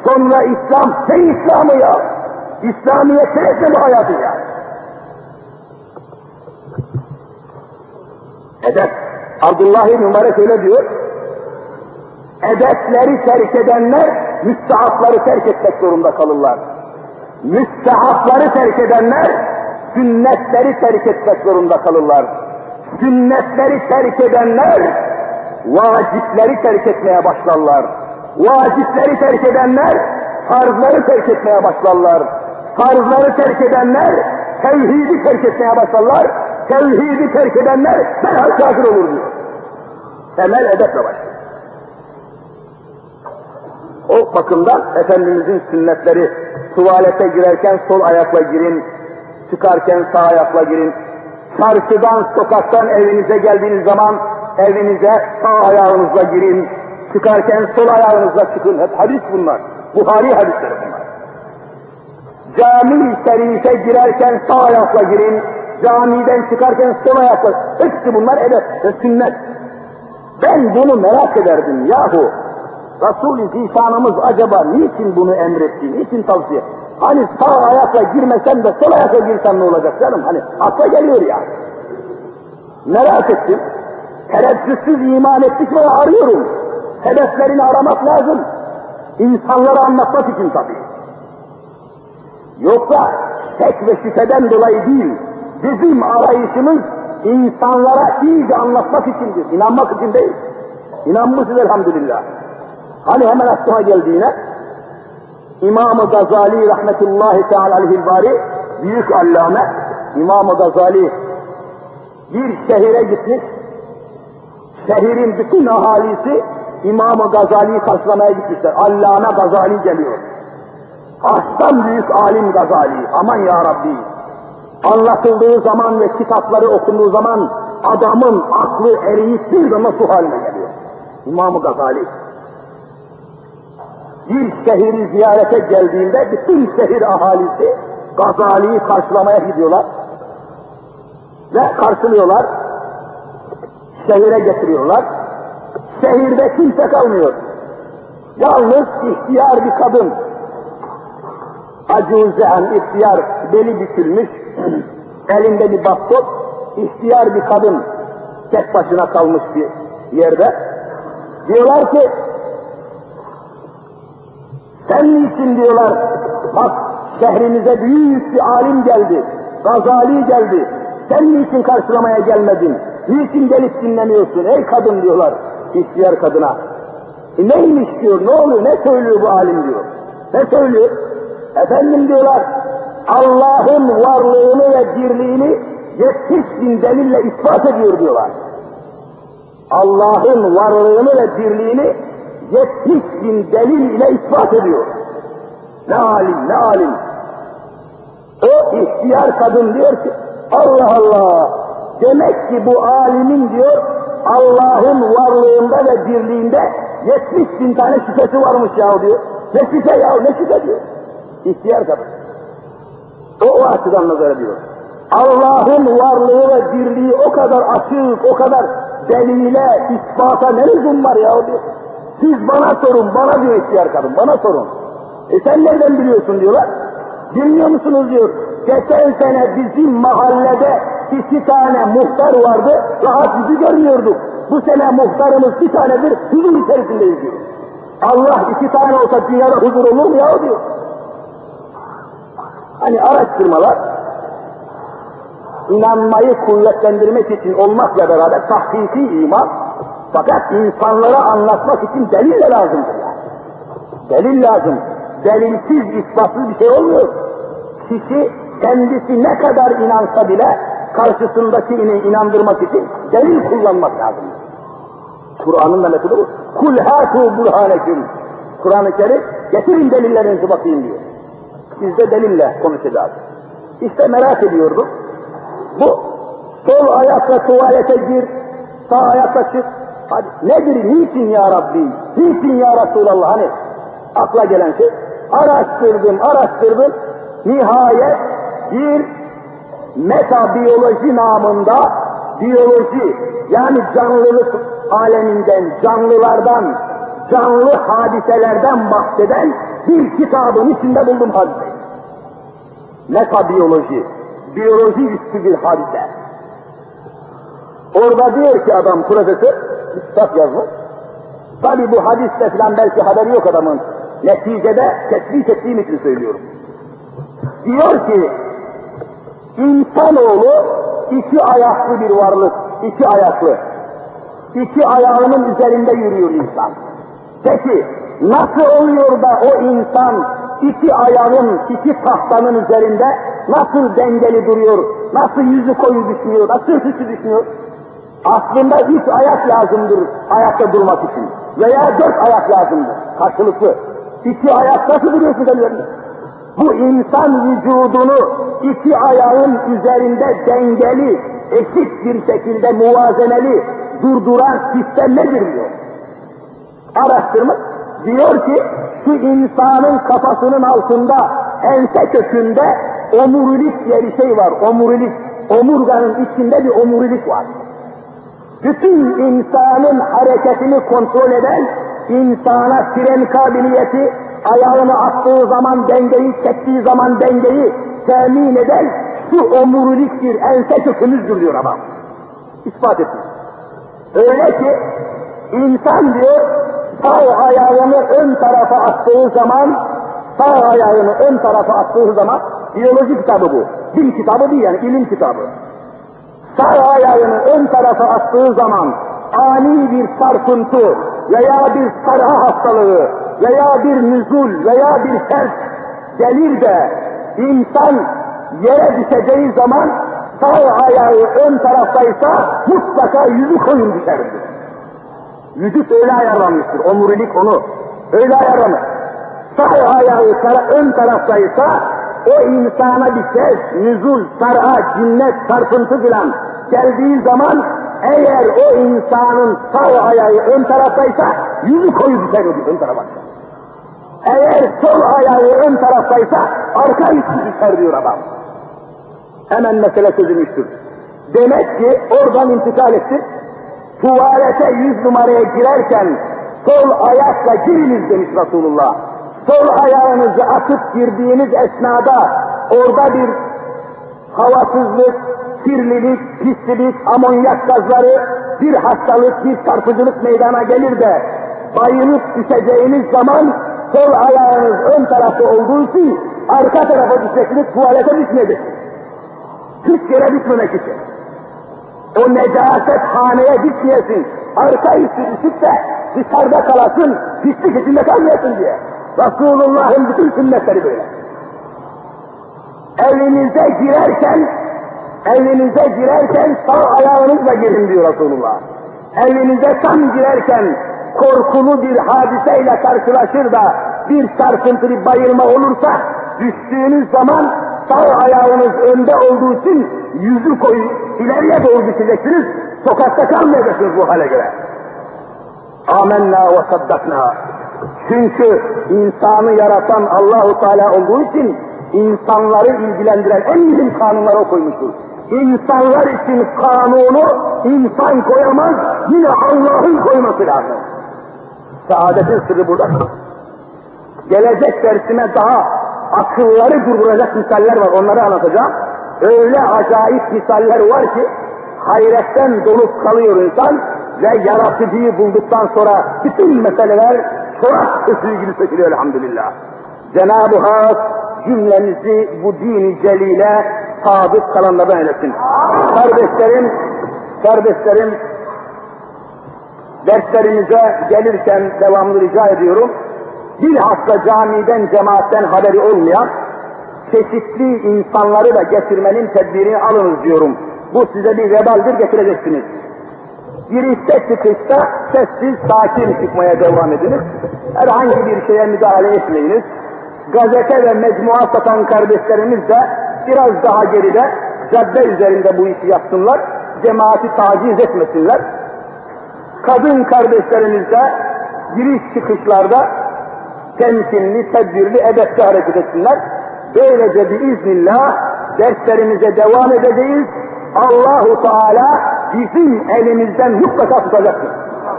B: Sonra İslam, ne İslam'ı ya? İslamiyet neyse bu hayatı ya? Edep. Abdullah İbn Mübarek öyle diyor. Edepleri terk edenler müstehapları terk etmek zorunda kalırlar. Müstehapları terk edenler sünnetleri terk etmek zorunda kalırlar. Sünnetleri terk edenler vacipleri terk etmeye başlarlar. Vacipleri terk edenler farzları terk etmeye başlarlar. Farzları terk edenler tevhidi terk etmeye başlarlar. Tevhidi terk edenler derhal kafir olur diyor. Temel edeple başlıyor. O bakımdan Efendimizin sünnetleri tuvalete girerken sol ayakla girin, çıkarken sağ ayakla girin. Çarşıdan, sokaktan evinize geldiğiniz zaman evinize sağ ayağınızla girin. Çıkarken sol ayağınızla çıkın. Hep hadis bunlar. Buhari hadisleri bunlar. Cami-i şerife girerken sağ ayakla girin. Camiden çıkarken sol ayakla. Hepsi bunlar edep ve sünnet. Ben bunu merak ederdim yahu. Resul-i Zişanımız acaba niçin bunu emretti, niçin tavsiye? Hani sağ ayakla girmesen de sol ayakla girsen ne olacak canım? Hani akla geliyor ya. Merak ettim. Tereddütsüz iman ettik ve arıyorum. Hedeflerini aramak lazım. İnsanlara anlatmak için tabii. Yoksa tek ve şüpheden dolayı değil, bizim arayışımız insanlara iyice anlatmak içindir, inanmak için değil. İnanmışız elhamdülillah. Hani hemen aklıma geldiğine İmam-ı Gazali rahmetullahi teala aleyhi bari büyük allame İmam-ı Gazali bir şehire gitmiş şehrin bütün ahalisi İmam-ı Gazali'yi karşılamaya gitmişler. Allame Gazali geliyor. Aslan büyük alim Gazali. Aman ya Rabbi. Anlatıldığı zaman ve kitapları okunduğu zaman adamın aklı eriyip bir zaman su haline geliyor. İmam-ı Gazali bir şehri ziyarete geldiğinde bütün şehir ahalisi Gazali'yi karşılamaya gidiyorlar. Ve karşılıyorlar. Şehire getiriyorlar. Şehirde kimse kalmıyor. Yalnız ihtiyar bir kadın. Acuzehan ihtiyar beli bükülmüş, elinde bir bastot, ihtiyar bir kadın tek başına kalmış bir yerde. Diyorlar ki sen niçin diyorlar, bak şehrimize büyük bir alim geldi, Gazali geldi, sen niçin karşılamaya gelmedin, niçin gelip dinlemiyorsun ey kadın diyorlar, ihtiyar kadına. E neymiş diyor, ne oluyor, ne söylüyor bu alim diyor, ne söylüyor? Efendim diyorlar, Allah'ın varlığını ve birliğini yetmiş bin delille ispat ediyor diyorlar. Allah'ın varlığını ve birliğini yetmiş bin delil ile ispat ediyor. Ne alim, ne alim. O ihtiyar kadın diyor ki, Allah Allah, demek ki bu alimin diyor, Allah'ın varlığında ve birliğinde yetmiş bin tane şüphesi varmış ya diyor. Ne şüphe ya, ne şüphe diyor. İhtiyar kadın. O, o açıdan nazar ediyor. Allah'ın varlığı ve birliği o kadar açık, o kadar delile, ispata ne lüzum var ya diyor. Siz bana sorun, bana diyor ihtiyar kadın, bana sorun. E sen nereden biliyorsun diyorlar. Bilmiyor musunuz diyor. Geçen sene bizim mahallede iki tane muhtar vardı, rahat yüzü görmüyorduk. Bu sene muhtarımız bir tanedir, huzur içerisindeyiz diyor. Allah iki tane olsa dünyada huzur olur mu ya diyor. Hani araştırmalar, inanmayı kuvvetlendirmek için olmakla beraber tahkiki iman, fakat insanlara anlatmak için delil de lazımdır yani. Delil lazım. Delilsiz, ispatsız bir şey olmuyor. Kişi kendisi ne kadar inansa bile karşısındakini inandırmak için delil kullanmak lazım. Kur'an'ın da metodu bu. Kul hâtû burhânekum. Kur'an-ı Kerim getirin delillerinizi bakayım diyor. Biz de delille konuşacağız. İşte merak ediyordum. Bu sol ayakla tuvalete gir, sağ ayakla çık. Hadi nedir, niçin ya Rabbi, niçin ya Resulallah hani akla gelen şey. Araştırdım, araştırdım. Nihayet bir metabiyoloji namında biyoloji yani canlılık aleminden, canlılardan, canlı hadiselerden bahseden bir kitabın içinde buldum hadiseyi. Metabiyoloji, biyoloji üstü bir hadise. Orada diyor ki adam profesör, kitap yazmış. Tabi bu hadiste falan belki haberi yok adamın. Neticede tespit ettiğim için söylüyorum. Diyor ki, insanoğlu iki ayaklı bir varlık, iki ayaklı. İki ayağının üzerinde yürüyor insan. Peki, nasıl oluyor da o insan iki ayağın, iki tahtanın üzerinde nasıl dengeli duruyor, nasıl yüzü koyu düşmüyor, nasıl sırtı düşmüyor? Aslında üç ayak lazımdır ayakta durmak için. Veya dört ayak lazımdır, karşılıklı. İki ayak nasıl duruyorsun üzerinde? Bu insan vücudunu iki ayağın üzerinde dengeli, eşit bir şekilde muvazeneli durduran sistem nedir diyor. Araştırma diyor ki şu insanın kafasının altında ense kökünde omurilik diye bir şey var. Omurilik. Omurganın içinde bir omurilik var. Bütün insanın hareketini kontrol eden, insana fren kabiliyeti, ayağını attığı zaman dengeyi, çektiği zaman dengeyi temin eden şu omuriliktir, ense kökümüzdür diyor adam. İspat etmiş. Öyle ki insan diyor sağ ayağını ön tarafa attığı zaman sağ ayağını ön tarafa attığı zaman biyoloji kitabı bu. Din kitabı değil yani ilim kitabı. Sağ ayağını ön tarafa attığı zaman ani bir sarkıntı veya bir sarha hastalığı veya bir nüzul veya bir ters gelir de insan yere düşeceği zaman sağ ayağı ön taraftaysa mutlaka yüzü koyun düşerdir. Vücut öyle ayarlanmıştır, omurilik onu öyle ayarlanır. Sağ ayağı ön taraftaysa o insana bir ses, nüzul, sarha, cinnet, çarpıntı filan geldiği zaman eğer o insanın sağ ayağı ön taraftaysa yüzü koyu düşer ön tarafa. Eğer sol ayağı ön taraftaysa arka üstü düşer diyor adam. Hemen mesele çözülmüştür. Demek ki oradan intikal ettik. Tuvalete yüz numaraya girerken sol ayakla giriniz demiş Resulullah. Sol ayağınızı atıp girdiğiniz esnada orada bir havasızlık, kirlilik, pislilik, amonyak gazları, bir hastalık, bir çarpıcılık meydana gelir de bayılıp düşeceğiniz zaman sol ayağınız ön tarafta olduğu için arka tarafa düşeceksiniz, tuvalete düşmeyecek. Hiç yere düşmemek için. O necaset haneye düşmeyesin, arka üstü düşüp de dışarıda kalasın, pislik içinde kalmayasın diye. Resulullah'ın bütün sünnetleri böyle. Evinize girerken, evinize girerken sağ ayağınızla girin diyor Resulullah. Evinize tam girerken korkulu bir hadiseyle karşılaşır da bir çarpıntı, bir bayılma olursa düştüğünüz zaman sağ ayağınız önde olduğu için yüzü koyun ileriye doğru düşeceksiniz, sokakta kalmayacaksınız bu hale göre. Amenna ve saddakna. Çünkü insanı yaratan Allahu Teala olduğu için insanları ilgilendiren en mühim kanunları o koymuştur. İnsanlar için kanunu insan koyamaz, yine Allah'ın koyması lazım. Saadetin sırrı burada. Gelecek dersime daha akılları durduracak misaller var, onları anlatacağım. Öyle acayip misaller var ki, hayretten dolup kalıyor insan ve yaratıcıyı bulduktan sonra bütün meseleler çorak ilgili çekiliyor elhamdülillah. Cenab-ı Hak cümlemizi bu din celile sadık kalanlardan eylesin. Kardeşlerim, kardeşlerim, derslerimize gelirken devamlı rica ediyorum. Bilhassa camiden, cemaatten haberi olmayan çeşitli insanları da getirmenin tedbirini alınız diyorum. Bu size bir vebaldir getireceksiniz. Girişte çıkışta sessiz, sakin çıkmaya devam ediniz. Herhangi bir şeye müdahale etmeyiniz. Gazete ve mecmua satan kardeşlerimiz de biraz daha geride cadde üzerinde bu işi yapsınlar. Cemaati taciz etmesinler. Kadın kardeşlerimiz de giriş çıkışlarda temkinli, tedbirli, edepli hareket etsinler. Böylece biiznillah derslerimize devam edeceğiz. Allahu Teala bizim elimizden mutlaka tutacaktır.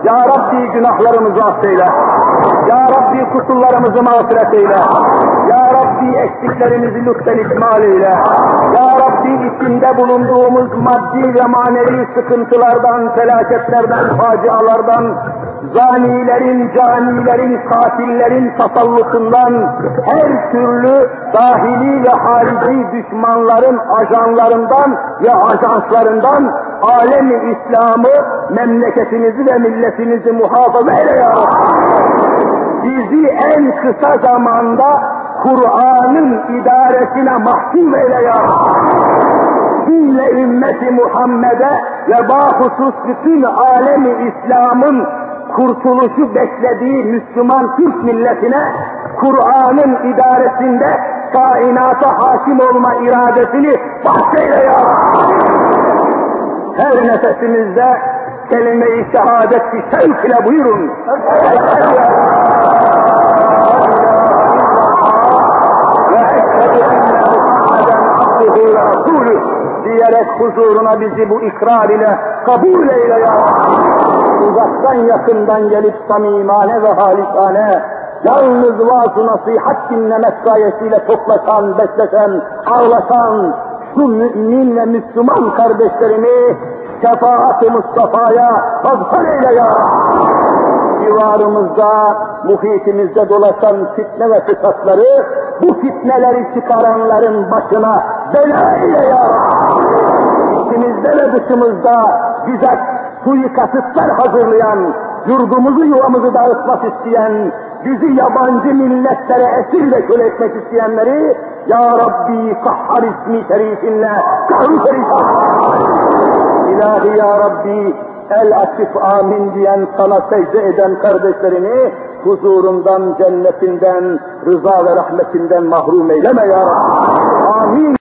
B: Ya Rabbi günahlarımızı affeyle. Ya Rabbi kusurlarımızı mağfiret eyle. Ya Rabbi eksiklerimizi lütfen ikmal eyle. Ya Rabbi içinde bulunduğumuz maddi ve manevi sıkıntılardan, felaketlerden, facialardan, zanilerin, canilerin, katillerin tasallutundan, her türlü dahili ve harici düşmanların ajanlarından ve ajanslarından alemi İslam'ı, memleketinizi ve milletinizi muhafaza eyle ya Rabbi. Bizi en kısa zamanda Kur'an'ın idaresine mahkum eyle ya. Cümle ümmeti Muhammed'e ve bahusus bütün alemi İslam'ın kurtuluşu beklediği Müslüman Türk milletine Kur'an'ın idaresinde kainata hakim olma iradesini bahşeyle ya. Her nefesimizde kelime-i şehadet ki şevk ile buyurun. Eşhedü en ve rasulü diyerek huzuruna bizi bu ikrar ile kabul eyle ya Rabbi. Uzaktan yakından gelip samimane ve halikane yalnız vaaz nasihat dinlemek gayesiyle toplaşan, beslesen, ağlatan şu mümin ve Müslüman kardeşlerimi şefaat-ı Mustafa'ya mazhar eyle ya Rabbi. Civarımızda, muhitimizde dolaşan fitne ve fırsatları, bu fitneleri çıkaranların başına bela eyle ya Rabbi. İçimizde ve dışımızda bize suikasıtlar hazırlayan, yurdumuzu yuvamızı dağıtmak isteyen, bizi yabancı milletlere esir ve köle etmek isteyenleri, Ya Rabbi kahhar ismi şerifinle kahru perişan. İlahi Ya Rabbi, el açıp amin diyen sana secde eden kardeşlerini huzurundan, cennetinden, rıza ve rahmetinden mahrum eyleme Ya Rabbi. Amin.